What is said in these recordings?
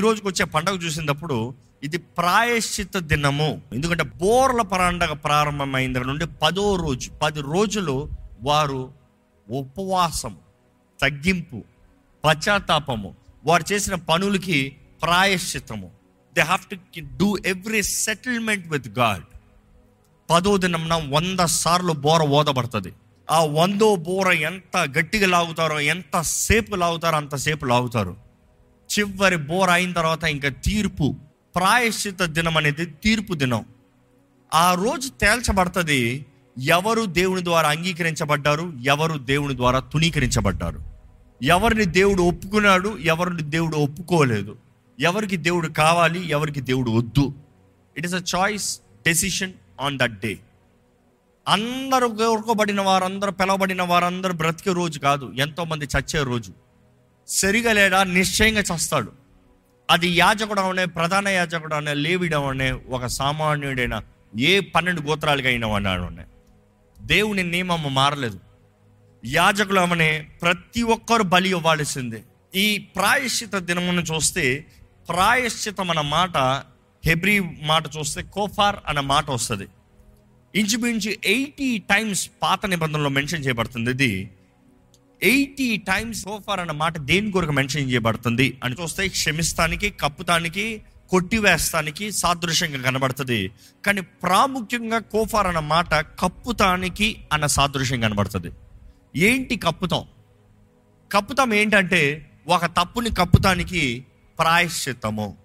ఈ రోజుకి వచ్చే పండగ చూసినప్పుడు ఇది ప్రాయశ్చిత దినము. ఎందుకంటే బోర్ల పండగ ప్రారంభమైన దగ్గర నుండి పదో రోజు పది రోజులు వారు ఉపవాసం తగ్గింపు పశ్చాత్తాపము వారు చేసిన పనులకి ప్రాయశ్చితము they have to do every settlement with God పదో దినంన వంద సార్లు బోర ఓదబడుతుంది. ఆ వందో బోర ఎంత గట్టిగా లాగుతారో ఎంత సేపు లాగుతారో అంతసేపు లాగుతారు. చివరి బోర్ అయిన తర్వాత ఇంకా తీర్పు ప్రాయశ్చిత దినం అనేది తీర్పు దినం. ఆ రోజు తేల్చబడుతుంది ఎవరు దేవుని ద్వారా అంగీకరించబడ్డారు ఎవరు దేవుని ద్వారా తునీకరించబడ్డారు ఎవరిని దేవుడు ఒప్పుకున్నాడు ఎవరిని దేవుడు ఒప్పుకోలేదు. ఎవరికి దేవుడు కావాలి ఎవరికి దేవుడు వద్దు. It is a choice decision on that day అందరూ కోరుకోబడిన వారందరూ పిలవబడిన వారందరూ బ్రతికే రోజు కాదు ఎంతోమంది చచ్చే రోజు. సరిగా లేడా నిశ్చయంగా చస్తాడు. అది యాజకుడు అవనే ప్రధాన యాజకుడు అనే లేవిడం అనే ఒక సామాన్యుడైన ఏ పన్నెండు గోత్రాలుగా అయిన అన్నాడు దేవుని నియమం మారలేదు. యాజకులు అవనే ప్రతి ఒక్కరు బలి ఇవ్వాల్సిందే. ఈ ప్రాయశ్చిత దినమును చూస్తే ప్రాయశ్చితం అన్న మాట హెబ్రి మాట చూస్తే కోఫార్ అన్న మాట వస్తుంది. ఇంచుమించు ఎయిటీ టైమ్స్ పాత నిబంధనలో మెన్షన్ చేయబడుతుంది ఇది. ఎయిటీ టైమ్స్ సోఫార్ అన్న మాట దేని కొరకు మెన్షన్ చేయబడుతుంది? అని చూస్తే క్షమిస్తానికి కప్పుతానికి కొట్టివేస్తానికి సాదృశ్యంగా కనబడుతుంది. కానీ ప్రాముఖ్యంగా కోఫార్ అన్న మాట కప్పుతానికి అన్న సాదృశ్యం కనబడుతుంది. ఏంటి కప్పుతాం? కప్పుతాం ఏంటంటే ఒక తప్పుని కప్పుతానికి ప్రాయశ్చిత్తము.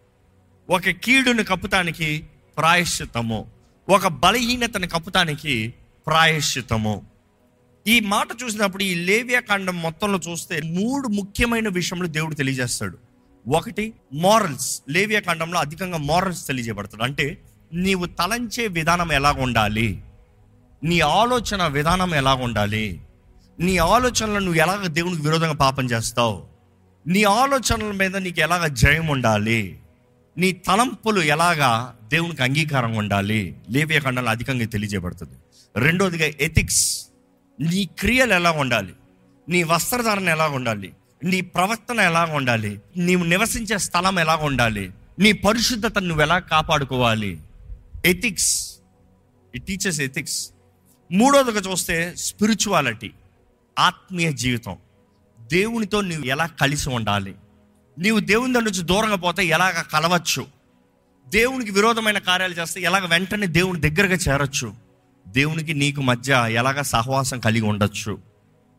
ఒక కీడుని కప్పుతానికి ప్రాయశ్చిత్తము. ఒక బలహీనతని కప్పుతానికి ప్రాయశ్చిత్తము. ఈ మాట చూసినప్పుడు ఈ లేవియా కాండం మొత్తంలో చూస్తే మూడు ముఖ్యమైన విషయంలో దేవుడు తెలియజేస్తాడు. ఒకటి మారల్స్ లేవియా కాండంలో అధికంగా మారల్స్ తెలియజేయబడతాడు. అంటే నీవు తలంచే విధానం ఎలా ఉండాలి? నీ ఆలోచన విధానం ఎలా ఉండాలి? నీ ఆలోచనలు నువ్వు ఎలాగ దేవునికి విరోధంగా పాపం చేస్తావు? నీ ఆలోచనల మీద నీకు ఎలాగ జయం ఉండాలి? నీ తలంపులు ఎలాగా దేవునికి అంగీకారం ఉండాలి? లేవియా అధికంగా తెలియజేయబడుతుంది. రెండోదిగా ఎథిక్స్ నీ క్రియలు ఎలా ఉండాలి? నీ వస్త్రధారణ ఎలా ఉండాలి? నీ ప్రవర్తన ఎలా ఉండాలి? నీవు నివసించే స్థలం ఎలా ఉండాలి? నీ పరిశుద్ధతను నువ్వు ఎలా కాపాడుకోవాలి? ఎథిక్స్ ఈ టీచర్స్ ఎథిక్స్ మూడోదిగా చూస్తే స్పిరిచువాలిటీ ఆత్మీయ జీవితం. దేవునితో నువ్వు ఎలా కలిసి ఉండాలి? నీవు దేవుని దగ్గర నుంచి దూరంగా పోతే ఎలాగ కలవచ్చు? దేవునికి విరోధమైన కార్యాలు చేస్తే ఎలాగ వెంటనే దేవుని దగ్గరగా చేరొచ్చు? దేవునికి నీకు మధ్య ఎలాగ సహవాసం కలిగి ఉండొచ్చు?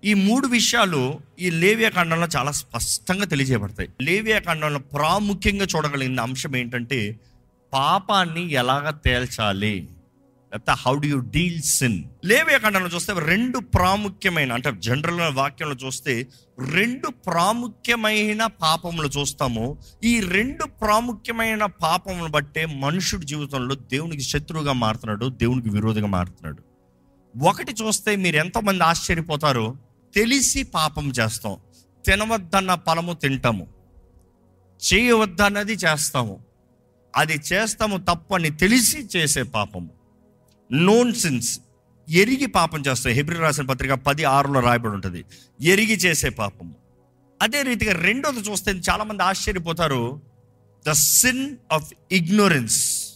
ఈ మూడు విషయాలు ఈ లేవియా ఖండంలో చాలా స్పష్టంగా తెలియజేయబడతాయి. లేవియా ఖండంలో ప్రాముఖ్యంగా చూడగలిగిన అంశం ఏంటంటే పాపాన్ని ఎలాగ తేల్చాలి? లేకపోతే how do you deal sin లేవే ఖండంలో చూస్తే రెండు ప్రాముఖ్యమైన అంటే జనరల్ వాక్యంలో చూస్తే రెండు ప్రాముఖ్యమైన పాపములు చూస్తాము. ఈ రెండు ప్రాముఖ్యమైన పాపములు బట్టే మనుషుడి జీవితంలో దేవునికి శత్రువుగా మారుతున్నాడు దేవునికి విరోధిగా మారుతున్నాడు. ఒకటి చూస్తే మీరు ఎంతమంది ఆశ్చర్యపోతారో తెలిసి పాపం చేస్తాం తినవద్దన్న ఫలము తింటాము చేయవద్దన్నది చేస్తాము. అది చేస్తాము తప్పని తెలిసి చేసే పాపము. నోన్ సిన్స్ ఎరిగి పాపం చేస్తాయి. హెబ్రి రాసిన పత్రిక పది ఆరులో రాయబడి ఉంటుంది ఎరిగి చేసే పాపము. అదే రీతిగా రెండోది చూస్తే చాలామంది ఆశ్చర్యపోతారు. ద సిన్ ఆఫ్ ఇగ్నోరెన్స్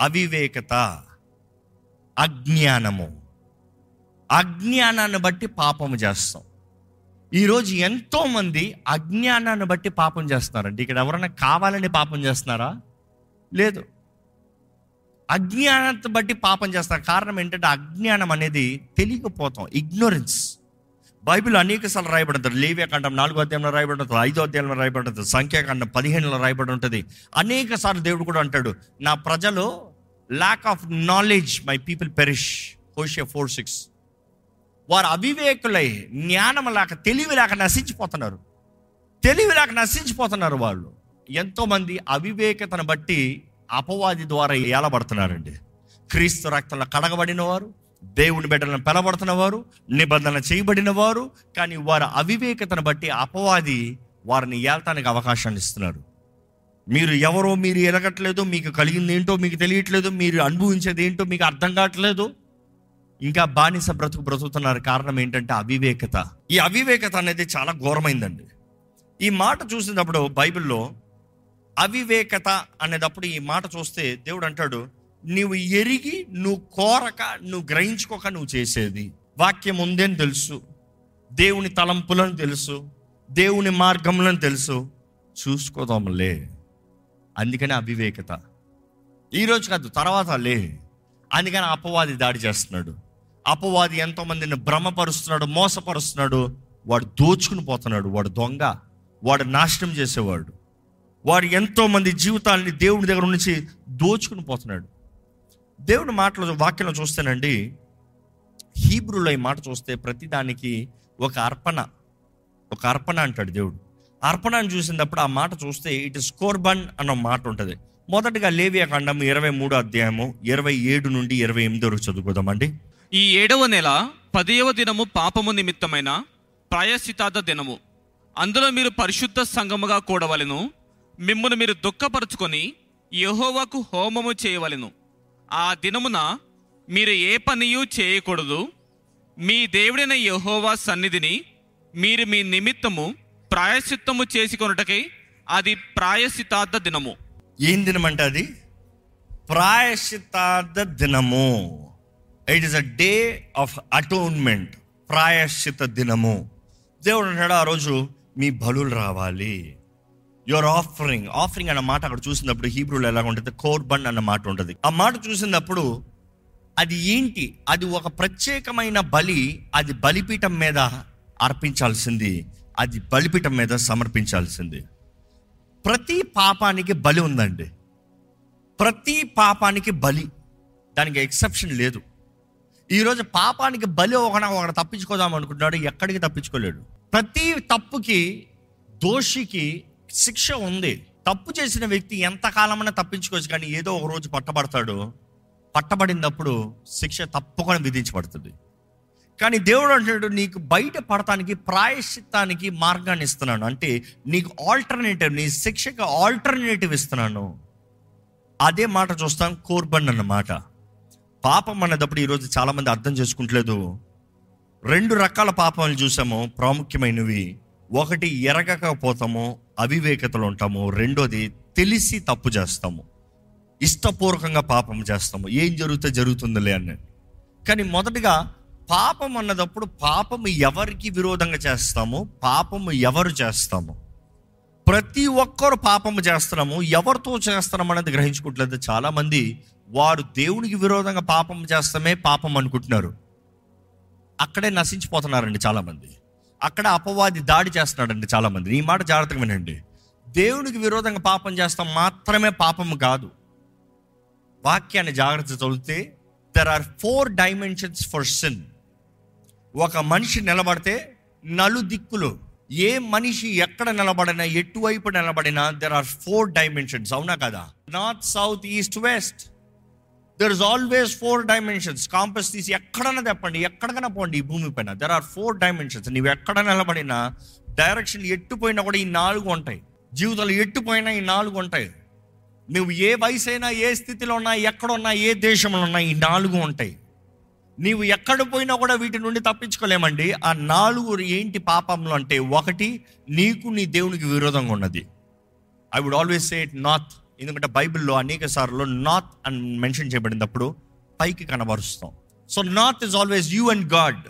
అవివేకత. అజ్ఞానము. అజ్ఞానాన్ని బట్టి పాపము చేస్తాం. ఈరోజు ఎంతోమంది అజ్ఞానాన్ని బట్టి పాపం చేస్తున్నారండి. ఇక్కడ ఎవరైనా కావాలని పాపం చేస్తున్నారా? లేదు. అజ్ఞానాన్ని బట్టి పాపం చేస్తాం కారణం ఏంటంటే అజ్ఞానం అనేది తెలియకపోతాం. ఇగ్నోరెన్స్ బైబిల్ అనేక సార్లు రాయబడి ఉంటుంది లేవ్యాకాండం నాలుగో అధ్యాయంలో రాయబడి ఉంటుంది ఐదో అధ్యాయంలో రాయబడి ఉంటుంది సంఖ్యాకాండం పదిహేనులో రాయబడి ఉంటుంది అనేక సార్లు దేవుడు కూడా అంటాడు నా ప్రజలు lack of knowledge my people perish Hosea four six వారు అవివేకులై జ్ఞానం లేక తెలివి లేక నశించిపోతున్నారు. తెలివి లేక నశించిపోతున్నారు వాళ్ళు. ఎంతోమంది అవివేకతను బట్టి అపవాది ద్వారా ఏలబడుతున్నారండి. క్రీస్తు రక్తంలో కడగబడిన వారు దేవుని బిడ్డలను పిలబడుతున్న వారు నిబంధన చేయబడిన వారు కానీ వారి అవివేకతను బట్టి అపవాది వారిని ఏల్తానికి అవకాశాన్ని ఇస్తున్నారు మీరు ఎవరో మీరు ఎరగట్లేదు మీకు కలిగింది ఏంటో మీకు తెలియట్లేదు మీరు అనుభవించేది ఏంటో మీకు అర్థం కావట్లేదు. ఇంకా బానిస బ్రతుకు బ్రతుకుతున్నారు. కారణం ఏంటంటే అవివేకత. ఈ అవివేకత అనేది చాలా ఘోరమైందండి. ఈ మాట చూసినప్పుడు బైబిల్లో అవివేకత అనేటప్పుడు ఈ మాట చూస్తే దేవుడు అంటాడు నువ్వు ఎరిగి నువ్వు కోరక నువ్వు గ్రహించుకోక నువ్వు చేసేది. వాక్యం ఉందని తెలుసు. దేవుని తలంపులను తెలుసు. దేవుని మార్గములను తెలుసు. చూసుకోదాంలే అందుకని అవివేకత. ఈరోజు కాదు తర్వాత లే. అందుకని అపవాది దాడి చేస్తున్నాడు. అపవాది ఎంతోమందిని భ్రమపరుస్తున్నాడు మోసపరుస్తున్నాడు. వాడు దోచుకుని పోతున్నాడు. వాడు దొంగ. వాడు నాశనం చేసేవాడు. వారు ఎంతో మంది జీవితాలని దేవుని దగ్గర నుంచి దోచుకుని పోతున్నాడు. దేవుని మాటలు వాక్యంలో చూస్తేనండి హీబ్రూలో ఈ మాట చూస్తే ప్రతిదానికి ఒక అర్పణ ఒక అర్పణ అంటాడు దేవుడు. అర్పణను చూసినప్పుడు ఆ మాట చూస్తే ఇట్ ఇస్ కోర్బన్ అన్న మాట ఉంటుంది. మొదటగా లేవియా ఖండం ఇరవై మూడో అధ్యాయము ఇరవై ఏడు నుండి ఇరవై ఎనిమిది వరకు చదువుకుందామండి. ఈ ఏడవ నెల పదియవ దినము పాపము నిమిత్తమైన ప్రాయశ్చితార్థ దినము. అందులో మీరు పరిశుద్ధ సంగముగా కూడవలెను. మిమ్మును మీరు దుఃఖపరుచుకొని యహోవాకు హోమము చేయవలెను. ఆ దినమున మీరు ఏ పనియు చేయకూడదు. మీ దేవుడైన యహోవా సన్నిధిని మీరు మీ నిమిత్తము ప్రాయశ్చిత్తము చేసుకొనుటకై అది ప్రాయశ్చితార్థ దినము. ఏం దినం అంటే అది? ప్రాయశ్చితార్థ దినము. It is a day of atonement ప్రాయశ్చిత దినము. దేవుడు అంటాడు ఆ రోజు మీ బలులు రావాలి. యువర్ ఆఫరింగ్ ఆఫరింగ్ అన్న మాట అక్కడ చూసినప్పుడు హీబ్రూలో ఎలా ఉంటుంది? కోర్బన్ అన్న మాట ఉంటుంది. ఆ మాట చూసినప్పుడు అది ఏంటి? అది ఒక ప్రత్యేకమైన బలి అది బలిపీఠం మీద అర్పించాల్సింది. అది బలిపీఠం మీద సమర్పించాల్సింది. ప్రతి పాపానికి బలి ఉందండి. ప్రతి పాపానికి బలి. దానికి ఎక్సెప్షన్ లేదు. ఈరోజు పాపానికి బలి ఒకన ఒకటి తప్పించుకోదాం అనుకుంటున్నాడు ఎక్కడికి తప్పించుకోలేడు. ప్రతి తప్పుకి దోషికి శిక్ష ఉంది. తప్పు చేసిన వ్యక్తి ఎంతకాలమైనా తప్పించుకోవచ్చు కానీ ఏదో ఒక రోజు పట్టబడతాడు. పట్టబడినప్పుడు శిక్ష తప్పకుండా విధించబడుతుంది. కానీ దేవుడు అంటాడు నీకు బయట పడటానికి ప్రాయశ్చిత్తానికి మార్గాన్ని ఇస్తున్నాను. అంటే నీకు ఆల్టర్నేటివ్ నీ శిక్షకు ఆల్టర్నేటివ్ ఇస్తున్నాను. అదే మాట చూస్తాం కోర్బన్ అన్నమాట. పాపం అన్నదప్పుడు ఈరోజు చాలామంది అర్థం చేసుకుంటలేదు. రెండు రకాల పాపాలు చూసాము ప్రాముఖ్యమైనవి. ఒకటి ఎరగకపోతాము అవివేకతలు ఉంటాము రెండోది తెలిసి తప్పు చేస్తాము. ఇష్టపూర్వకంగా పాపం చేస్తాము. ఏం జరిగితే జరుగుతుందిలే అని కానీ మొదటగా పాపం అన్నదప్పుడు పాపము ఎవరికి విరోధంగా చేస్తాము? పాపము ఎవరు చేస్తాము? ప్రతి ఒక్కరు పాపము చేస్తున్నాము. ఎవరితో చేస్తున్నాం అనేది గ్రహించుకోవట్లేదు చాలామంది వారు దేవునికి విరోధంగా పాపం చేస్తామే పాపం అనుకుంటున్నారు. అక్కడే నశించిపోతున్నారండి చాలామంది. అక్కడ అపవాది దాడి చేస్తున్నాడండి చాలా మంది ఈ మాట జాగ్రత్తగా వినండి. దేవునికి విరోధంగా పాపం చేస్తాం మాత్రమే పాపం కాదు. వాక్యాన్ని జాగ్రత్త చదివితే there are four dimensions for sin ఒక మనిషి నిలబడితే నలు దిక్కులు. ఏ మనిషి ఎక్కడ నిలబడినా ఎటువైపు నిలబడినా దెర్ ఆర్ ఫోర్ డైమెన్షన్స్ అవునా కదా? North south east west there is always four dimensions compass తీసి ఎక్కడైనా తెప్పండి ఎక్కడికైనా పోండి ఈ భూమి పైన. దెర్ ఆర్ ఫోర్ డైమెన్షన్స్ నీవు ఎక్కడ నిలబడినా డైరెక్షన్ ఎట్టుపోయినా కూడా ఈ నాలుగు ఉంటాయి. జీవితంలో ఎట్టుపోయినా ఈ నాలుగు ఉంటాయి. నువ్వు ఏ వయసు అయినా ఏ స్థితిలో ఉన్నా ఎక్కడ ఉన్నా ఏ దేశంలో ఉన్నా ఈ నాలుగు ఉంటాయి. నీవు ఎక్కడ పోయినా కూడా వీటి నుండి తప్పించుకోలేమండి. ఆ నాలుగు ఏంటి పాపంలో అంటే ఒకటి నీకు నీ దేవునికి విరోధంగా ఉన్నది. I would always say it not ఎందుకంటే బైబిల్లో అనేక సార్లు నార్త్ అని మెన్షన్ చేయబడినప్పుడు పైకి కనబరుస్తాం. So north is always you and God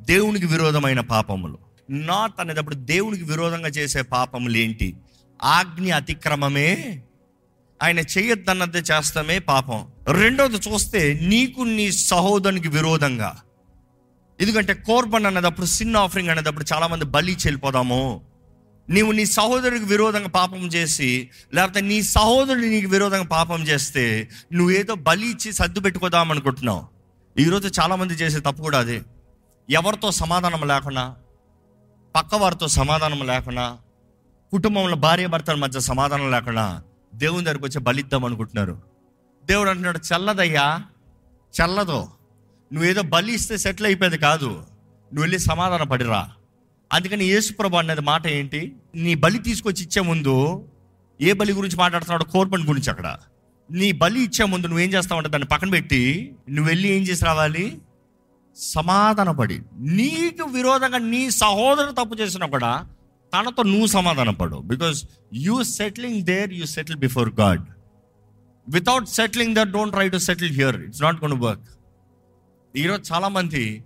దేవునికి విరోధమైన పాపములు. నాత్ అనేటప్పుడు దేవునికి విరోధంగా చేసే పాపములు ఏంటి? ఆజ్ఞ అతిక్రమమే ఆయన చేయొద్దన్నది చేస్తామే పాపం. రెండోది చూస్తే నీకు నీ సహోదరునికి విరోధంగా. ఎందుకంటే కోర్బన్ అన్నదప్పుడు సిన్ ఆఫరింగ్ అనేటప్పుడు చాలామంది బలి చెల్లిపోదాము. నీవు నీ సహోదరుడికి విరోధంగా పాపం చేసి లేకపోతే నీ సహోదరుడు నీకు విరోధంగా పాపం చేస్తే నువ్వేదో బలి ఇచ్చి సర్దు పెట్టుకోదాం అనుకుంటున్నావు. ఈరోజు చాలామంది చేసే తప్పు కూడా అదే. ఎవరితో సమాధానం లేకుండా పక్కవారితో సమాధానం లేకుండా కుటుంబంలో భార్య భర్తల మధ్య సమాధానం లేకుండా దేవుని దగ్గరికి వచ్చి బలిద్దాం అనుకుంటున్నారు. దేవుడు అంటున్నాడు చల్లదయ్యా చల్లదు. నువ్వేదో బలి ఇస్తే సెటిల్ అయిపోయేది కాదు. నువ్వు వెళ్ళి సమాధాన పడిరా. అందుకని యేసుప్రభు అనేది మాట ఏంటి? నీ బలి తీసుకొచ్చి ఇచ్చే ముందు ఏ బలి గురించి మాట్లాడుతున్నాడు కోర్బన్ గురించి అక్కడ. నీ బలి ఇచ్చే ముందు నువ్వేం చేస్తావంటే దాన్ని పక్కన పెట్టి నువ్వు వెళ్ళి ఏం చేసి రావాలి? సమాధానపడి. నీకు విరోధంగా నీ సహోదరు తప్పు చేసినా కూడా తనతో నువ్వు సమాధాన పడు. Because you settling there you settle before God without settling there don't try to settle here it's not gonna work ఈరోజు చాలామంది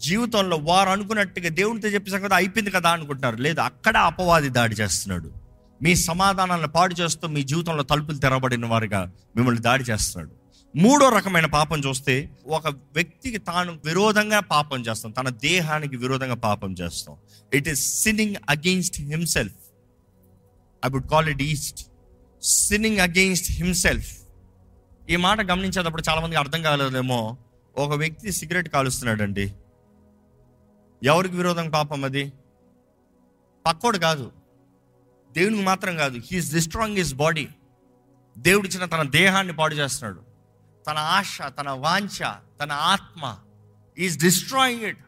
జీవితంలో వారు అనుకున్నట్టుగా దేవునితో చెప్పేసాం కదా అయిపోయింది కదా అనుకుంటున్నారు. లేదు అక్కడ అపవాది దాడి చేస్తున్నాడు. మీ సమాధానాలను పాడు చేస్తూ మీ జీవితంలో తలుపులు తెరబడిన వారిగా మిమ్మల్ని దాడి చేస్తున్నాడు. మూడో రకమైన పాపం చూస్తే ఒక వ్యక్తికి తాను విరోధంగా పాపం చేస్తాం. తన దేహానికి విరోధంగా పాపం చేస్తాం. It is sinning against himself I would call it is sinning against himself ఈ మాట గమనించేటప్పుడు చాలామందికి అర్థం కాలేదేమో. ఒక వ్యక్తి సిగరెట్ కాలుస్తున్నాడండి. ఎవరికి విరోధం పాపం అది? పక్కోడు కాదు. దేవునికి మాత్రం కాదు. హీఈస్ డిస్ట్రాంగ్ హిస్ బాడీ దేవుడిచ్చిన తన దేహాన్ని పాడు చేస్తున్నాడు. తన ఆశ తన వాంఛ తన ఆత్మ ఈజ్ డిస్ట్రాయింగ్ ఇట్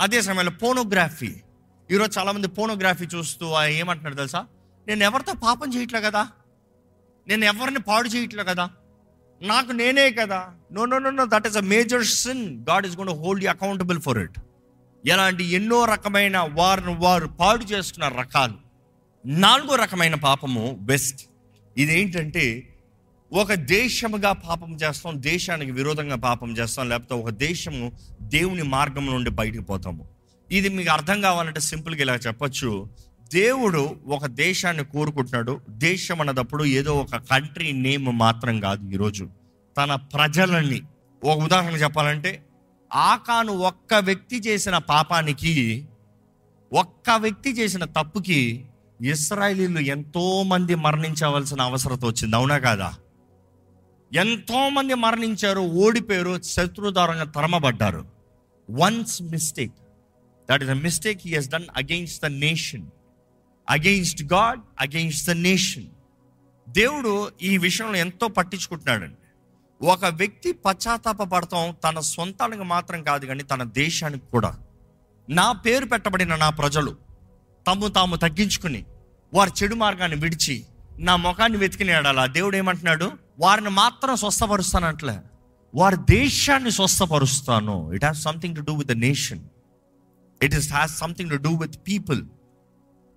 అదే సమయంలో పోనోగ్రఫీ ఈరోజు చాలామంది పోనోగ్రఫీ చూస్తూ ఆయన ఏమంటున్నారు తెలుసా? నేను ఎవరితో పాపం చేయట్లే కదా? నేను ఎవరిని పాడు చేయట్లే కదా? నాకు నేనే కదా? No no no no that is a major sin God is gonna hold you accountable for it ఎలాంటి ఎన్నో రకమైన వారిని వారు పాడు చేసుకున్న రకాలు. నాలుగో రకమైన పాపము వెస్ట్ ఇదేంటంటే ఒక దేశముగా పాపం చేస్తాం దేశానికి విరోధంగా పాపం చేస్తాం లేకపోతే ఒక దేశము దేవుని మార్గం నుండి బయటకు పోతాము. ఇది మీకు అర్థం కావాలంటే సింపుల్గా ఇలా చెప్పొచ్చు. దేవుడు ఒక దేశాన్ని కోరుకుంటున్నాడు. దేశం అన్నదప్పుడు ఏదో ఒక కంట్రీ నేమ్ మాత్రం కాదు ఈరోజు. తన ప్రజలని ఒక ఉదాహరణ చెప్పాలంటే ఆకాను ఒక్క వ్యక్తి చేసిన పాపానికి ఒక్క వ్యక్తి చేసిన తప్పుకి ఇస్రాయలీలు ఎంతోమంది మరణించవలసిన అవసరత వచ్చింది. అవునా కాదా? ఎంతో మంది మరణించారు ఓడిపోయారు శత్రుదారంగా తరమబడ్డారు. Once mistake that is a mistake he he's done against the nation against God against the nation దేవుడు ఈ విషయంలో ఎంతో పట్టించుకుంటున్నాడండి. ఒక వ్యక్తి పశ్చాత్తాప పడతాం తన సొంతానికి మాత్రం కాదు కానీ తన దేశానికి కూడా. నా పేరు పెట్టబడిన నా ప్రజలు తమ్ము తాము తగ్గించుకుని వారి చెడు మార్గాన్ని విడిచి నా ముఖాన్ని వెతికిన ఎడల దేవుడు ఏమంటున్నాడు? వారిని మాత్రం స్వస్థపరుస్తానట్లే. వారి దేశాన్ని స్వస్థపరుస్తాను. It has something to do with the nation it is has something to do with people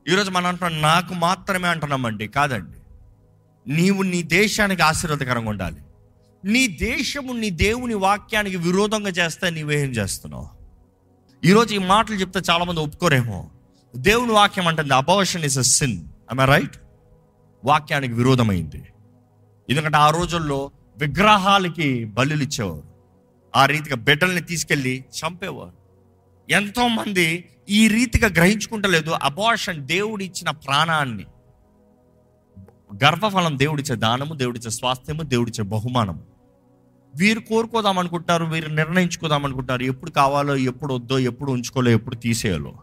ఈరోజు మనం అంటున్నాం నాకు మాత్రమే అంటున్నామండి కాదండి. నీవు నీ దేశానికి ఆశీర్వాదకరంగా ఉండాలి. నీ దేశము నీ దేవుని వాక్యానికి విరోధంగా చేస్తే నీవేం చేస్తున్నావు? ఈరోజు ఈ మాటలు చెప్తే చాలామంది ఒప్పుకోరేమో. దేవుని వాక్యం అంటుంది abortion is a sin I right వాక్యానికి విరోధమైంది. ఎందుకంటే ఆ రోజుల్లో విగ్రహాలకి బలులు ఇచ్చేవారు. ఆ రీతిగా బిడ్డల్ని తీసుకెళ్ళి చంపేవారు. ఎంతో మంది ఈ రీతిగా గ్రహించుకుంటలేదు అబోషన్ దేవుడు ఇచ్చిన ప్రాణాన్ని. గర్భఫలం దేవుడిచ్చే దానము దేవుడిచ్చే స్వాస్థ్యము దేవుడిచ్చే బహుమానము. వీరు కోరుకోదాం అనుకుంటారు వీరు నిర్ణయించుకోదాం అనుకుంటారు ఎప్పుడు కావాలో ఎప్పుడు వద్దో ఎప్పుడు ఉంచుకోలో ఎప్పుడు తీసేయాలో.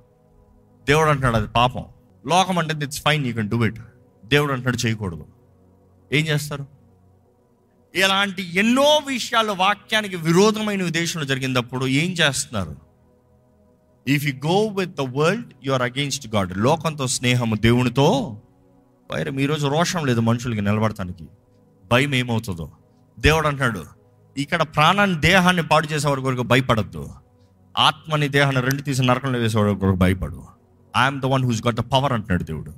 దేవుడు అంటున్నాడు అది పాపం. లోకం అంటే it's fine you can do it దేవుడు అంటున్నాడు చేయకూడదు. ఏం చేస్తారు? ఇలాంటి ఎన్నో విషయాలు వాక్యానికి విరోధమైన దేశంలో జరిగినప్పుడు ఏం చేస్తున్నారు? If you go with the world you are against God లోకంతో స్నేహము దేవునితో. వైరం ఈరోజు రోషం లేదు మనుషులకి నిలబడటానికి. భయం ఏమవుతుందో. దేవుడు అంటున్నాడు ఇక్కడ ప్రాణాన్ని దేహాన్ని పాడు చేసేవారి కొరకు భయపడద్దు. ఆత్మని దేహాన్ని రెండు తీసి నరకంలో వేసేవారి కొరకు భయపడు. I'm the one who's got the power అంటున్నాడు దేవుడు.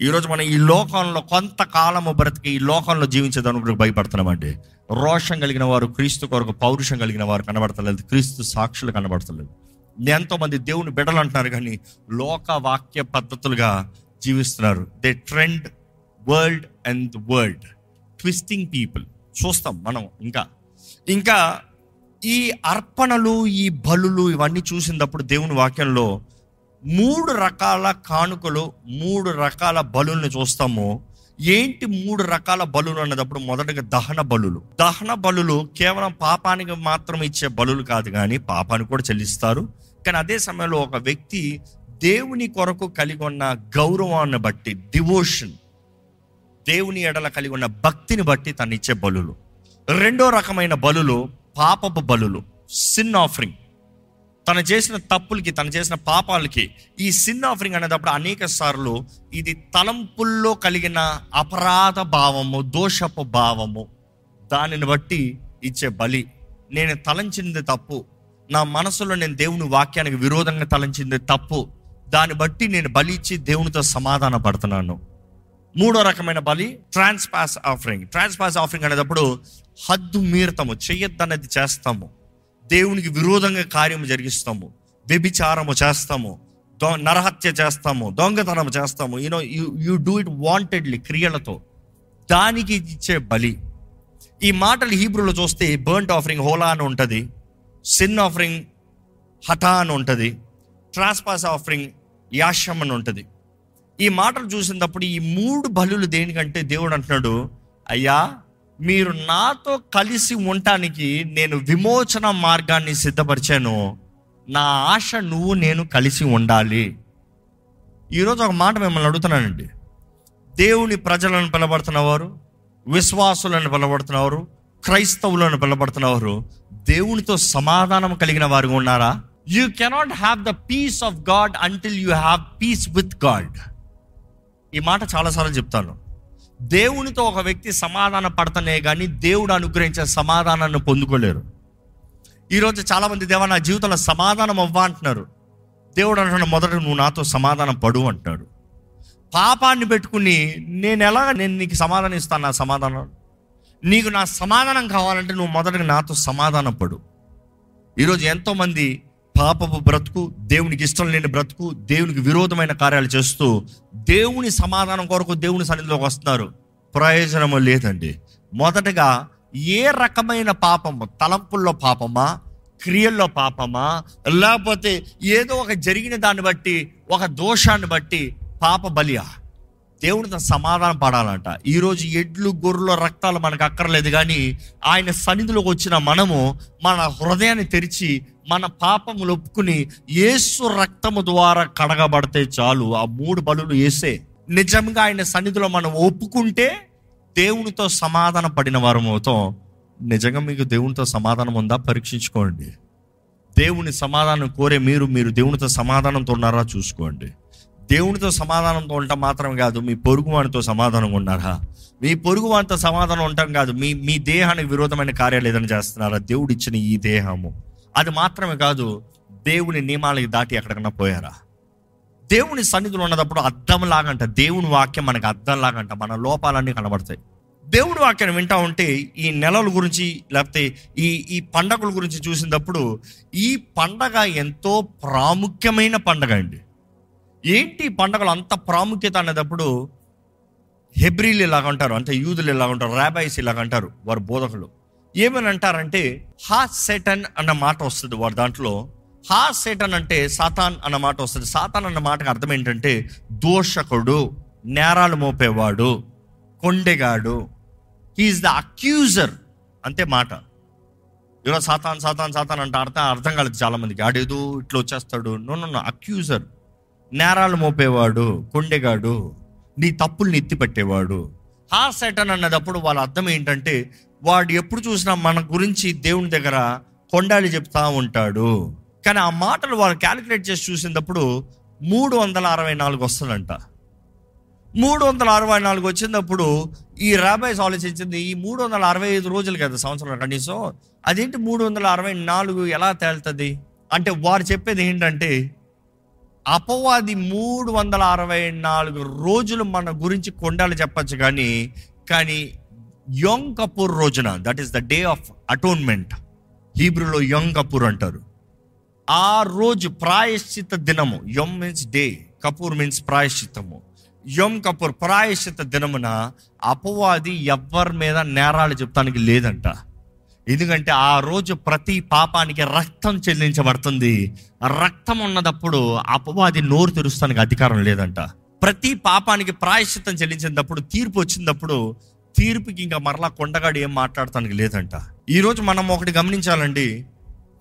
ఈరోజు మనం ఈ లోకంలో కొంతకాలము బ్రతికి ఈ లోకంలో జీవించేదాని కొరకు భయపడుతున్నామండి రోషం కలిగిన వారు క్రీస్తు కొరకు పౌరుషం కలిగిన వారు కనబడతలేదు. క్రీస్తు సాక్షులు కనబడతలేదు. ఎంతోమంది దేవుని బిడ్డలు అంటున్నారు కానీ లోక వాక్య పద్ధతులుగా జీవిస్తున్నారు. They trend world and world twisting people చూస్తాం మనం ఇంకా. ఇంకా ఈ అర్పణలు ఈ బలులు ఇవన్నీ చూసినప్పుడు దేవుని వాక్యంలో మూడు రకాల కానుకలు మూడు రకాల బలుల్ని చూస్తాము. ఏంటి మూడు రకాల బలులు అన్నదప్పుడు మొదటగా దహన బలులు. దహన బలులు కేవలం పాపానికి మాత్రం ఇచ్చే బలులు కాదు కానీ పాపానికి కూడా చెల్లిస్తారు. కానీ అదే సమయంలో ఒక వ్యక్తి దేవుని కొరకు కలిగి ఉన్న గౌరవాన్ని బట్టి డివోషన్ దేవుని ఎడల కలిగి ఉన్న భక్తిని బట్టి తను ఇచ్చే బలులు. రెండో రకమైన బలులు పాపపు బలులు సిన్ ఆఫరింగ్ తను చేసిన తప్పులకి తను చేసిన పాపాలకి ఈ సిన్ ఆఫరింగ్ అనేటప్పుడు అనేక సార్లు ఇది తలంపుల్లో కలిగిన అపరాధ భావము దోషపు భావము. దానిని బట్టి ఇచ్చే బలి. నేను తలంచింది తప్పు. నా మనసులో నేను దేవుని వాక్యానికి విరోధంగా తలంచింది తప్పు. దాన్ని బట్టి నేను బలి ఇచ్చి దేవునితో సమాధాన పడుతున్నాను మూడో రకమైన బలి ట్రాన్స్పాస్ ఆఫరింగ్ ట్రాన్స్పాస్ ఆఫరింగ్ అనేటప్పుడు హద్దు మీరుతాము చెయ్యొద్దన్నది చేస్తాము. దేవునికి విరోధంగా కార్యము జరిగిస్తాము. వ్యభిచారము చేస్తాము. దో నరహత్య చేస్తాము. దొంగతనం చేస్తాము. You know you you do it wantedly క్రియలతో. దానికి ఇచ్చే బలి. ఈ మాటలు హీబ్రూలో చూస్తే బర్ంట్ ఆఫరింగ్ హోలా అని ఉంటుంది. సిన్ ఆఫరింగ్ హఠా అని ఉంటుంది. ట్రాన్స్పాస్ ఆఫరింగ్ యాషం అని ఉంటుంది. ఈ మాటలు చూసినప్పుడు ఈ మూడు బలులు దేనికంటే దేవుడు అంటున్నాడు అయ్యా మీరు నాతో కలిసి ఉండటానికి నేను విమోచన మార్గాన్ని సిద్ధపరిచాను. నా ఆశ నువ్వు నేను కలిసి ఉండాలి. ఈరోజు ఒక మాట మిమ్మల్ని అడుగుతున్నానండి. దేవుని ప్రజలను పిలబడుతున్నవారు విశ్వాసులను పిలబడుతున్నవారు క్రైస్తవులను పిలబడుతున్నవారు దేవునితో సమాధానం కలిగిన వారు ఉన్నారా? You cannot have the peace of God until you have peace with God ఈ మాట చాలాసార్లు చెప్తాను. దేవునితో ఒక వ్యక్తి సమాధాన పడతనే కానీ దేవుడు అనుగ్రహించే సమాధానాన్ని పొందుకోలేరు. ఈరోజు చాలామంది దేవా నా జీవితంలో సమాధానం అవ్వా అంటున్నారు. దేవుడు అంటున్నాడు మొదట నువ్వు నాతో సమాధానం పడు అంటాడు పాపాన్ని పెట్టుకుని నేను ఎలా నేను నీకు సమాధానం ఇస్తాను నా సమాధానం? నీకు నా సమాధానం కావాలంటే నువ్వు మొదటగా నాతో సమాధానం పడు. ఈరోజు ఎంతోమంది పాపపు బ్రతుకు దేవునికి ఇష్టం లేని బ్రతుకు దేవునికి విరోధమైన కార్యాలు చేస్తూ దేవుని సమాధానం కొరకు దేవుని సన్నిధిలోకి వస్తున్నారు. ప్రయోజనము లేదండి. మొదటగా ఏ రకమైన పాపము? తలంపుల్లో పాపమా? క్రియల్లో పాపమా? లేకపోతే ఏదో ఒక జరిగిన దాన్ని బట్టి ఒక దోషాన్ని బట్టి పాప బలియా? దేవునితో సమాధానం పడాలంట. ఈరోజు ఎడ్లు గొర్రెల రక్తాలు మనకు అక్కర్లేదు కానీ ఆయన సన్నిధిలోకి వచ్చిన మనము మన హృదయాన్ని తెరిచి మన పాపములు ఒప్పుకుని యేసు రక్తము ద్వారా కడగబడితే చాలు. ఆ మూడు బలులు వేసే నిజంగా ఆయన సన్నిధిలో మనం ఒప్పుకుంటే దేవునితో సమాధానం పడిన వారం అవుతాం. నిజంగా మీకు దేవునితో సమాధానం ఉందా? పరీక్షించుకోండి. దేవుని సమాధానం కోరే మీరు మీరు దేవునితో సమాధానంతో ఉన్నారా? చూసుకోండి. దేవునితో సమాధానంతో ఉండటం మాత్రం కాదు మీ పొరుగు వానితో సమాధానంగా ఉన్నారా మీ పొరుగు వానితో సమాధానం ఉండటం కాదు మీ మీ దేహానికి విరోధమైన కార్యాలు ఏదైనా చేస్తున్నారా? దేవుడు ఇచ్చిన ఈ దేహము. అది మాత్రమే కాదు దేవుని నియమాలకి దాటి ఎక్కడికన్నా పోయారా? దేవుని సన్నిధిలో ఉన్నప్పుడు అద్దం లాగంట దేవుని వాక్యం మనకు అద్దం లాగంట మన లోపాలన్నీ కనబడతాయి. దేవుడి వాక్యాన్ని వింటా ఉంటే ఈ నెలల గురించి లేకపోతే ఈ ఈ పండగల గురించి చూసినప్పుడు ఈ పండగ ఎంతో ప్రాముఖ్యమైన పండగ అండి. ఏంటి పండగలు అంత ప్రాముఖ్యత అనేటప్పుడు హెబ్రిల్ ఇలాగ అంటారు అంటే యూదులు ఇలాగ ఉంటారు రాబాయిస్ ఇలాగ అంటారు వారు బోధకులు. ఏమని అంటారంటే హా సెటన్ అన్న మాట వస్తుంది వారి దాంట్లో. హా సెటన్ అంటే సాతాన్ అన్న మాట వస్తుంది. సాతాన్ అన్న మాటకు అర్థం ఏంటంటే దోషకుడు నేరాలు మోపేవాడు కొండెగాడు. హీఈస్ ద అక్యూజర్ అంతే మాట. ఈరోజు సాతాన్ సాతాన్ సాతాన్ అంటే అర్థం అర్థం కాలేదు చాలామందికి. ఆడేదో ఇట్లా వచ్చేస్తాడు. నో నో అక్యూజర్ నేరాలు మోపేవాడు కొండెగాడు నీ తప్పుల్ని ఎత్తిపెట్టేవాడు. హా సెటన్ అన్నదప్పుడు వాళ్ళ అర్థం ఏంటంటే వాడు ఎప్పుడు చూసినా మన గురించి దేవుని దగ్గర కొండాలి చెప్తా ఉంటాడు. కానీ ఆ మాటలు వాళ్ళు క్యాలిక్యులేట్ చేసి చూసినప్పుడు మూడు వందల అరవై నాలుగు వస్తుందంట. మూడు వందల అరవై నాలుగు వచ్చినప్పుడు ఈ రాబైస్ ఆలోచించింది ఈ మూడు వందల అరవై ఐదు రోజులు కదా సంవత్సరం కనీసం. అదేంటి మూడు వందల అరవై నాలుగు ఎలా తేలుతుంది? అంటే వారు చెప్పేది ఏంటంటే అపవాది మూడు వందల అరవై నాలుగు రోజులు మన గురించి కొండలు చెప్పచ్చు కానీ కానీ యోంగ్ కపూర్ రోజున that is the day of atonement హీబ్రూలో Yom Kippur అంటారు. ఆ రోజు ప్రాయశ్చిత దినము Yom means day Kippur means ప్రాయశ్చిత్తము. Yom Kippur ప్రాయశ్చిత దినమున అపవాది ఎవ్వరి మీద నేరాలు చెప్తానికి లేదంట. ఎందుకంటే ఆ రోజు ప్రతి పాపానికి రక్తం చెల్లించబడుతుంది. రక్తం ఉన్నదప్పుడు అపవాది నోరు తెరుస్తానికి అధికారం లేదంట. ప్రతి పాపానికి ప్రాయశ్చిత్తం చెల్లించినప్పుడు తీర్పు వచ్చినప్పుడు తీర్పుకి ఇంకా మరలా కొండగాడు ఏం మాట్లాడటానికి లేదంట. ఈరోజు మనం ఒకటి గమనించాలండి.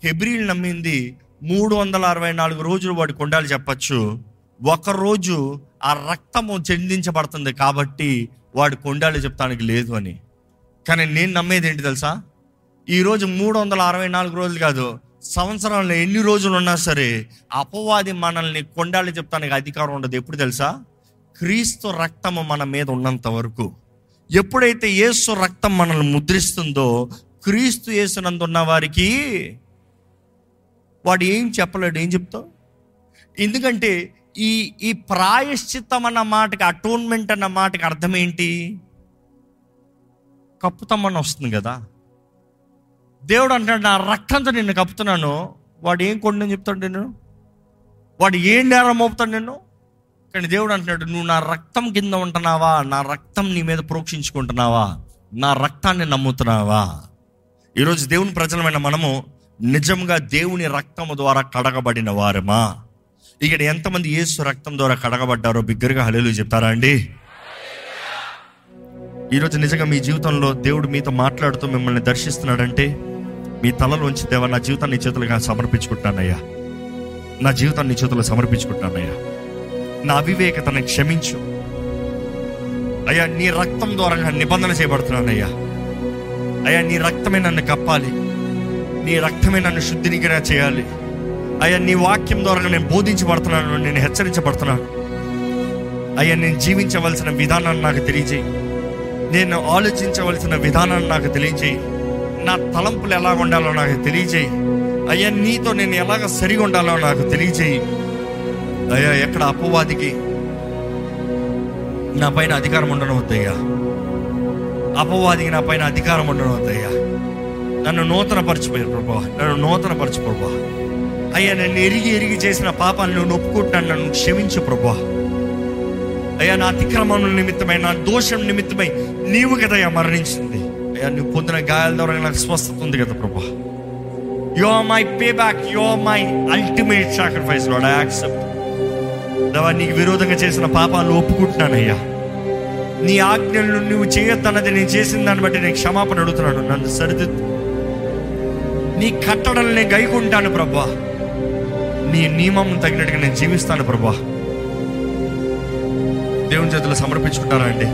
హెబ్రిల్ నమ్మింది మూడు వందల అరవై నాలుగు రోజులు వాడి కొండాలు చెప్పచ్చు. ఒక రోజు ఆ రక్తము చెందించబడుతుంది కాబట్టి వాడి కొండాలు చెప్తానికి లేదు అని. కానీ నేను నమ్మేది ఏంటి తెలుసా? ఈరోజు మూడు వందల అరవై నాలుగు రోజులు కాదు సంవత్సరంలో ఎన్ని రోజులు ఉన్నా సరే అపవాది మనల్ని కొండాలి చెప్తానికి అధికారం ఉండదు. ఎప్పుడు తెలుసా? క్రీస్తు రక్తము మన మీద ఉన్నంత వరకు. ఎప్పుడైతే యేసు రక్తం మనల్ని ముద్రిస్తుందో క్రీస్తు యేసునందున్న వారికి వాడు ఏం చెప్పలేడు ఏం చెప్తావు? ఎందుకంటే ఈ ఈ ప్రాయశ్చిత్తం అన్న మాటకి అటోన్మెంట్ అన్న మాటకి అర్థం ఏంటి? కప్పుతమ్మని వస్తుంది కదా. దేవుడు అంటాడు నా రక్తంతో నిన్ను కప్పుతున్నాను. వాడు ఏం కొండని చెప్తాడు నేను వాడు ఏం నేరం మోపుతాడు నిన్ను? కానీ దేవుడు అంటున్నాడు నువ్వు నా రక్తం కింద ఉంటున్నావా? నా రక్తం నీ మీద ప్రోక్షించుకుంటున్నావా? నా రక్తాన్ని నమ్ముతున్నావా? ఈరోజు దేవుని ప్రజలమైన మనము నిజంగా దేవుని రక్తము ద్వారా కడగబడిన వారమా? ఇక్కడ ఎంతమంది యేసు రక్తం ద్వారా కడగబడ్డారో బిగ్గరగా హలేలు చెప్తారా అండి? ఈరోజు నిజంగా మీ జీవితంలో దేవుడు మీతో మాట్లాడుతూ మిమ్మల్ని దర్శిస్తున్నాడంటే మీ తలలోంచి దేవా నా జీవితాన్ని చేతులుగా సమర్పించుకుంటానయ్యా. నా జీవితాన్ని చేతులు సమర్పించుకుంటానయ్యా. నా అవివేకతను క్షమించు. అయ్యా నీ రక్తం ద్వారా నిబంధన చేయబడుతున్నానయ్యా. అయ్యా నీ రక్తమే నన్ను కప్పాలి. నీ రక్తమే నన్ను శుద్ధినిగా చేయాలి. అయ్యా నీ వాక్యం ద్వారా నేను బోధించబడుతున్నాను నేను హెచ్చరించబడుతున్నాను. అయ్యా నేను జీవించవలసిన విధానాన్ని నాకు తెలియజేయి. నేను ఆలోచించవలసిన విధానాన్ని నాకు తెలియజేయి. నా తలంపులు ఎలా ఉండాలో నాకు తెలియజేయి. అయ్యా నీతో నేను ఎలాగ సరిగా ఉండాలో నాకు తెలియజేయి. అయ్యా ఎక్కడ అపవాదికి నా పైన అధికారం ఉండడం వద్దయ్యా అపవాదికి నా పైన అధికారం ఉండడం వద్దయ్యా నన్ను నూతన పరిచిపోయారు ప్రభా. నన్ను నూతన పరచు ప్రభా అయ్యా నన్ను ఎరిగి ఎరిగి చేసిన పాపాన్ని నువ్వు ఒప్పుకుంటున్నాను నన్ను క్షమించు ప్రభా. అయ్యా నా అతిక్రమం నిమిత్తమై నా దోషం నిమిత్తమై నీవు కదయ్యా మరణించింది. అయ్యా నువ్వు పొందిన గాయాల ద్వారా నాకు స్వస్థత ఉంది కదా ప్రభా you are my pay back you are my ultimate sacrifice lord I accept దేవా నీకు విరోధంగా చేసిన పాపాలను ఒప్పుకుంటున్నానయ్యా నీ ఆజ్ఞలను నువ్వు చేయొద్దన్నది నేను చేసిన దాన్ని బట్టి నేను క్షమాపణ అడుగుతున్నాను నన్ను సరిదిద్దు నీ కట్టడలు నేను గైకుంటాను ప్రభా నీ నియమం తగినట్టుగా నేను జీవిస్తాను ప్రభా దేవుని చేతులు సమర్పించుకుంటారా అండి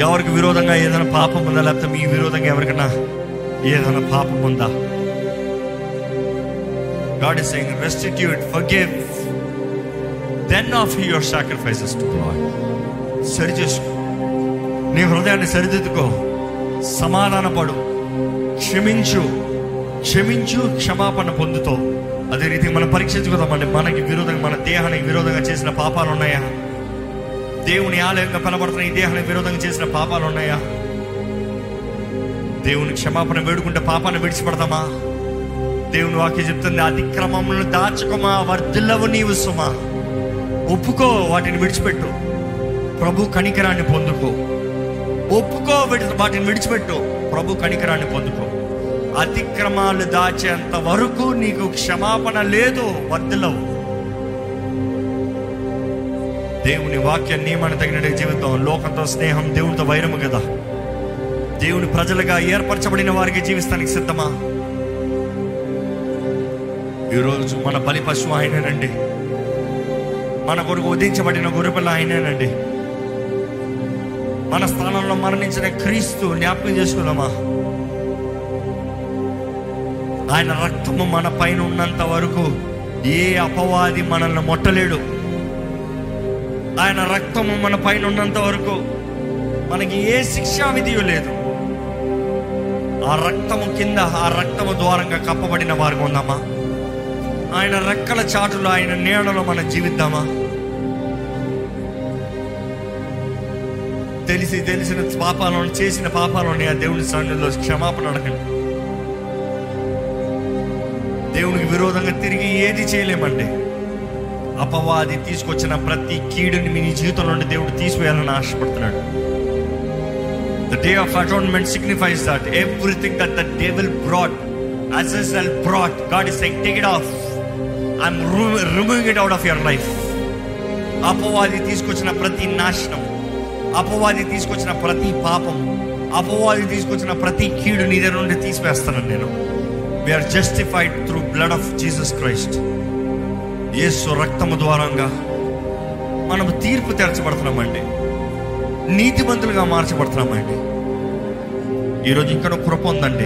ఎవరికి విరోధంగా ఏదైనా పాపం ఉందా? లేకపోతే మీ విరోధంగా ఎవరికైనా ఏదైనా పాపం ఉందా? God is saying restitute forgive then of your sacrifices to God సరి చేసుకో. నీ హృదయాన్ని సరిదిద్దుకో. సమాధానపడు క్షమించు. క్షమించు క్షమాపణ పొందుతో. అదే రీతి మనం పరీక్షించుకుందామండి మనకి విరోధంగా మన దేహానికి విరోధంగా చేసిన పాపాలు ఉన్నాయా? దేవుని ఆలయంగా కనబడుతున్న ఈ దేహానికి విరోధంగా చేసిన పాపాలు ఉన్నాయా? దేవుని క్షమాపణ వేడుకుంటే పాపాన్ని విడిచిపెడతామా? దేవుని వాక్యం చెప్తుంది అతిక్రమములను దాచుకోమా వర్ధిల్లవు నీవు సుమా. ఒప్పుకో వాటిని విడిచిపెట్టు. ప్రభు కనికరాన్ని పొందుకో. ఒప్పుకో వాటిని విడిచిపెట్టు. ప్రభు కనికరాన్ని పొందుకో. అతిక్రమాలు దాచేంత వరకు నీకు క్షమాపణ లేదు వర్ధిల్లవు. దేవుని వాక్య నియమాన్ని తగిన జీవితం లోకంతో స్నేహం దేవునితో వైరము కదా. దేవుని ప్రజలుగా ఏర్పరచబడిన వారికి జీవిస్తానికి సిద్ధమా? ఈరోజు మన బలి పశువు ఆయనేనండి. మన కొరకు ఉదించబడిన గొర్రెపిల్ల ఆయనేనండి. మన స్థానంలో మరణించిన క్రీస్తు జ్ఞాపకం చేసుకున్నామా? ఆయన రక్తము మన పైన ఉన్నంత వరకు ఏ అపవాది మనల్ని మొట్టలేడు. ఆయన రక్తము మన పైన ఉన్నంత వరకు మనకి ఏ శిక్షా విధియు లేదు. ఆ రక్తము కింద ఆ రక్తము ద్వారంగా కప్పబడిన వారికి ఉందామా ఆయన రెక్కల చాటులో ఆయన నీడలో మనం జీవిద్దామా? తెలిసి తెలిసిన పాపాలను చేసిన పాపాలని ఆ దేవుని సన్నిధిలో క్షమాపణ అడగండి. దేవునికి విరోధంగా తిరిగి ఏది చేయలేమండి. అపవాది తీసుకొచ్చిన ప్రతి కీడుని మీ జీవితంలో నుండి దేవుడు తీసివేయాలని ఆశపడుతున్నాడు. The day of atonement signifies that everything that the devil brought a cell brought God is is saying take it off. I'm remo- out of your life అపవాది తీసుకొచ్చిన ప్రతి నాశనం అపవాది తీసుకొచ్చిన ప్రతి పాపం అపవాది తీసుకొచ్చిన ప్రతి కీడు నీ దగ్గర నుండి తీసివేస్తాను నేను. We are justified through blood of Jesus Christ యేసు రక్తము ద్వారంగా మనం తీర్పు తెరచబడుతున్నామండి. నీతిమంతులుగా మార్చబడుతున్నామండి. ఈరోజు ఇక్కడ కృప ఉందండి.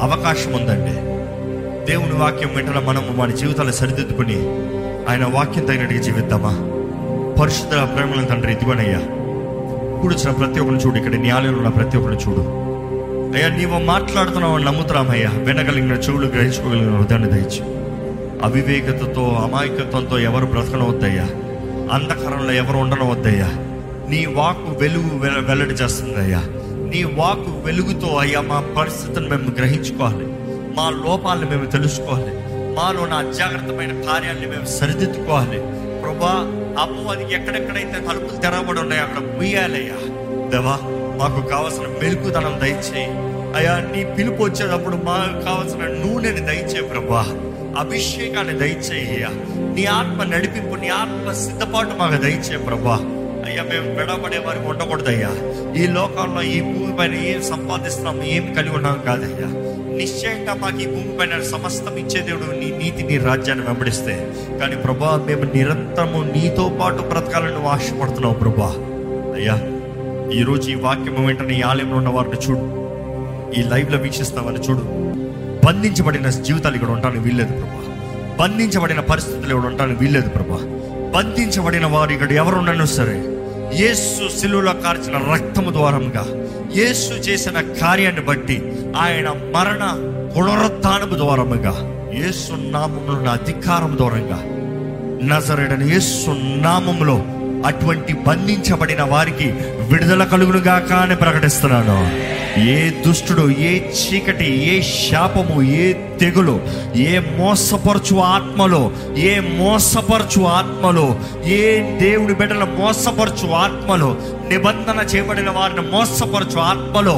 అవకాశం ఉందండి. దేవుని వాక్యం వెంటనే మనము మన జీవితాలు సరిదిద్దుకుని ఆయన వాక్యం తగినట్టుగా జీవిద్దామా? పరిశుద్ధ ప్రేమల తండ్రి ఇదిగోనయ్యా. కూడిచిన ప్రతి ఒక్కరిని చూడు ఇక్కడ న్యాయంలో ఉన్న ప్రతి ఒక్కరిని చూడు. అయ్యా నీవు మాట్లాడుతున్నావు నమ్ముతున్నామయ్యా. వినగలిగిన చెవులు గ్రహించుకోగలిగిన హృదయాన్ని దయచు అవివేకతతో అమాయకత్వంతో ఎవరు బ్రతకనవద్దయ్యా. అంధకారంలో ఎవరు ఉండనవద్దయ్యా. నీ వాకు వెలుగు వె- వెల్లడి చేస్తుందయ్యా. నీ వాకు వెలుగుతో అయ్యా మా పరిస్థితిని మేము గ్రహించుకోవాలి. మా లోపాలను మేము తెలుసుకోవాలి. మాలో నా అజాగ్రత్తమైన కార్యాలను మేము సరిదిద్దుకోవాలి. ప్రభా అపవాదికి ఎక్కడెక్కడైతే తలుపులు తెరవబడి ఉన్నాయో అక్కడ ముయ్యాలయ్యా. దేవా మాకు కావలసిన మెలుకుదనం దయచేయి. అయ్యా నీ పిలుపు వచ్చేటప్పుడు మాకు కావలసిన నూనెని దయచే ప్రభా. అభిషేకాన్ని దయచేయ నీ ఆత్మ నడిపింపు నీ ఆత్మ సిద్ధపాటు మాకు దయచే ప్రభా. అయ్యా మేము విడబడే వారికి ఉండకూడదయ్యా. ఈ లోకంలో ఈ భూమి పైన ఏం సంపాదిస్తున్నాం ఏం కలిగి ఉన్నాం కాదయ్యా. నిశ్చయంగా మాకు ఈ భూమి పైన సమస్తం ఇచ్చే దేవుడు నీ నీతి నీ రాజ్యాన్ని వెంబడిస్తే. కానీ ప్రభా మేము నిరంతరము నీతో పాటు బ్రతకాలని ఆశపడుతున్నావు ప్రభా. అయ్యా ఈరోజు ఈ వాక్యం వెంటనే ఈ ఆలయంలో ఉన్న వారిని చూడు. ఈ లైవ్లో వీక్షిస్తామని చూడు. బంధించబడిన జీవితాలు ఇక్కడ ఉండడానికి వీల్లేదు ప్రభా. బంధించబడిన పరిస్థితులు ఇక్కడ ఉండడానికి వీల్లేదు ప్రభా. బంధించబడిన వారు ఇక్కడ ఎవరు సరే యేసు సిలువలో కార్చిన రక్తము ద్వారంగా యేసు చేసిన కార్యాన్ని బట్టి ఆయన మరణ పునరుత్నము ద్వారముగా యేసు నామములో అధికారం ద్వారంగా నజరేడని యేసు నామములో అటువంటి బంధించబడిన వారికి విడుదల కలుగునుగా కానీ ప్రకటిస్తున్నాను. ఏ దుష్టుడు ఏ చీకటి ఏ శాపము ఏ తెగులు ఏ మోసపరచు ఆత్మలో ఏ మోసపరచు ఆత్మలో ఏ దేవుడి బిడ్డల మోసపరచు ఆత్మలో నిబంధన చేయబడిన వారిని మోసపరచు ఆత్మలో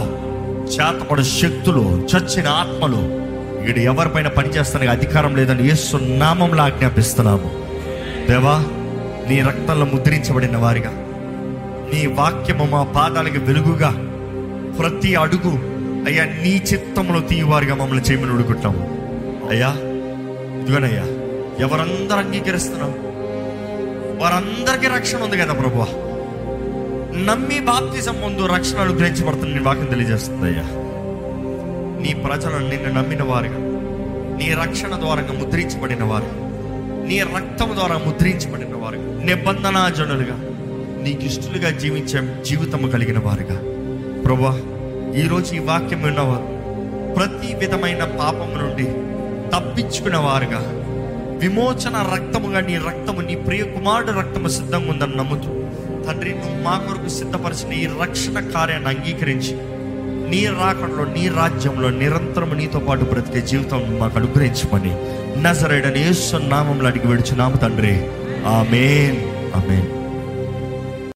చేతపడు శక్తులు చచ్చిన ఆత్మలు ఇక్కడ ఎవరిపైన పనిచేస్తానికి అధికారం లేదని ఏ నామంలో ఆజ్ఞాపిస్తున్నాము. దేవా నీ రక్తంలో ముద్రించబడిన వారిగా. నీ వాక్యము మా పాదాలకు వెలుగుగా. ప్రతి అడుగు అయ్యా నీ చిత్తంలో తీయవారిగా మమ్మల్ని చేయమని అడుగుతాము అయ్యా ఇదిగోనయ్యా ఎవరందరూ అంగీకరిస్తున్నాం వారందరికీ రక్షణ ఉంది కదా ప్రభు నమ్మి బాప్తిజం ముందు రక్షణ అనుగ్రహించబడుతుంది నీ వాక్యం తెలియజేస్తుంది అయ్యా. నీ ప్రజలను నిన్ను నమ్మిన వారుగా నీ రక్షణ ద్వారా ముద్రించబడిన వారు నీ రక్తం ద్వారా ముద్రించబడిన వారు నిబంధన జనులుగా నీకు ఇష్టలుగా జీవించే జీవితము కలిగిన వారుగా. ప్రభా ఈరోజు ఈ వాక్యం విన్నవారు ప్రతి విధమైన పాపం నుండి తప్పించుకున్న వారుగా విమోచన రక్తముగా నీ రక్తము నీ ప్రియ కుమారుడు రక్తము సిద్ధంగా ఉందని నమ్ముతూ తండ్రి నువ్వు మా కొరకు సిద్ధపరిచిన ఈ రక్షణ కార్యాన్ని అంగీకరించి నీ రాకడలో నీ రాజ్యంలో నిరంతరం నీతో పాటు బ్రతికే జీవితం మాకు అనుగ్రహించమని నజరేడని యేసు నామంలో అడిగి విడుచున్నాము తండ్రి. Amen amen